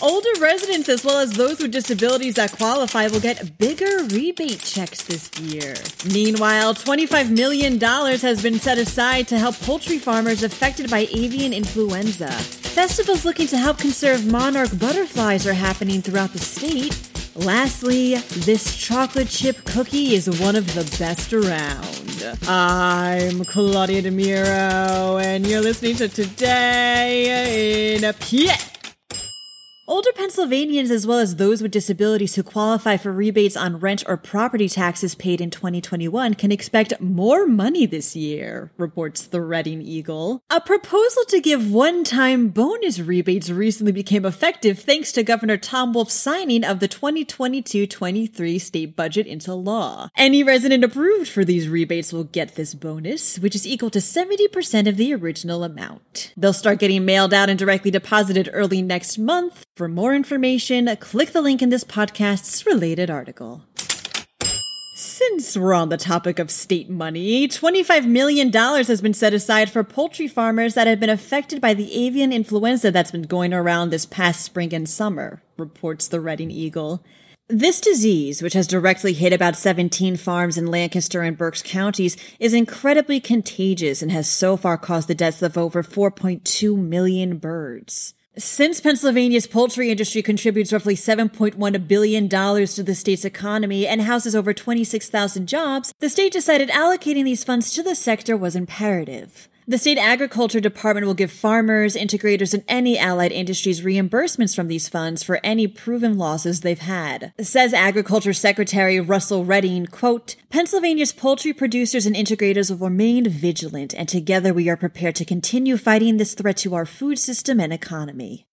Older residents, as well as those with disabilities that qualify, will get bigger rebate checks this year. Meanwhile, $25 million has been set aside to help poultry farmers affected by avian influenza. Festivals looking to help conserve monarch butterflies are happening throughout the state. Lastly, this chocolate chip cookie is one of the best around. I'm Claudia DeMiro, and you're listening to Today in a PA. Older Pennsylvanians, as well as those with disabilities who qualify for rebates on rent or property taxes paid in 2021, can expect more money this year, reports the Reading Eagle. A proposal to give one time bonus rebates recently became effective thanks to Governor Tom Wolf's signing of the 2022 23 state budget into law. Any resident approved for these rebates will get this bonus, which is equal to 70% of the original amount. They'll start getting mailed out and directly deposited early next month. For more information, click the link in this podcast's related article. Since we're on the topic of state money, $25 million has been set aside for poultry farmers that have been affected by the avian influenza that's been going around this past spring and summer, reports the Reading Eagle. This disease, which has directly hit about 17 farms in Lancaster and Berks counties, is incredibly contagious and has so far caused the deaths of over 4.2 million birds. Since Pennsylvania's poultry industry contributes roughly $7.1 billion to the state's economy and houses over 26,000 jobs, the state decided allocating these funds to the sector was imperative. The state agriculture department will give farmers, integrators, and any allied industries reimbursements from these funds for any proven losses they've had. Says Agriculture Secretary Russell Redding, quote, Pennsylvania's poultry producers and integrators will remain vigilant, and together we are prepared to continue fighting this threat to our food system and economy.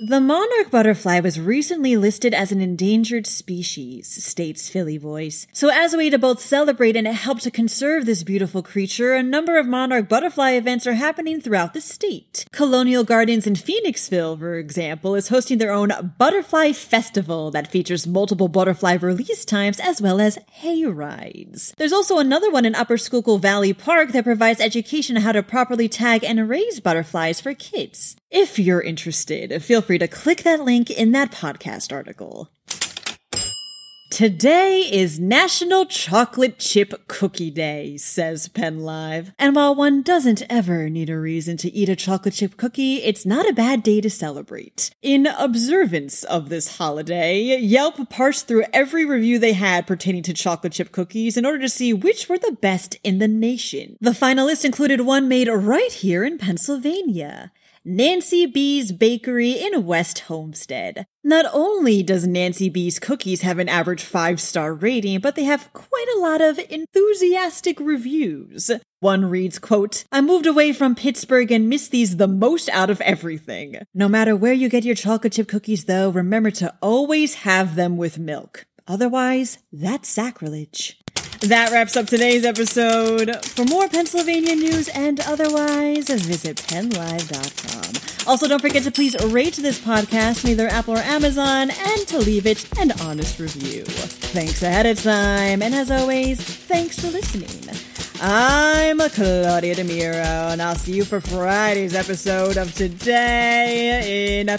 The monarch butterfly was recently listed as an endangered species, states Philly Voice. So as a way to both celebrate and help to conserve this beautiful creature, a number of monarch butterfly events are happening throughout the state. Colonial Gardens in Phoenixville, for example, is hosting their own Butterfly Festival that features multiple butterfly release times as well as hay rides. There's also another one in Upper Schuylkill Valley Park that provides education on how to properly tag and raise butterflies for kids. If you're interested, feel free to click that link in that podcast article. Today is National Chocolate Chip Cookie Day, says PennLive. And while one doesn't ever need a reason to eat a chocolate chip cookie, it's not a bad day to celebrate. In observance of this holiday, Yelp parsed through every review they had pertaining to chocolate chip cookies in order to see which were the best in the nation. The final list included one made right here in Pennsylvania. Nancy B's Bakery in West Homestead. Not only does Nancy B's cookies have an average five star rating, but they have quite a lot of enthusiastic reviews. One reads, quote, I moved away from Pittsburgh and miss these the most out of everything. No matter where you get your chocolate chip cookies though, remember to always have them with milk. Otherwise, that's sacrilege. That wraps up today's episode. For more Pennsylvania news and otherwise, visit pennlive.com. Also, don't forget to please rate this podcast on either Apple or Amazon and to leave it an honest review. Thanks ahead of time, and as always, thanks for listening. I'm Claudia DeMiro, and I'll see you for Friday's episode of Today in a.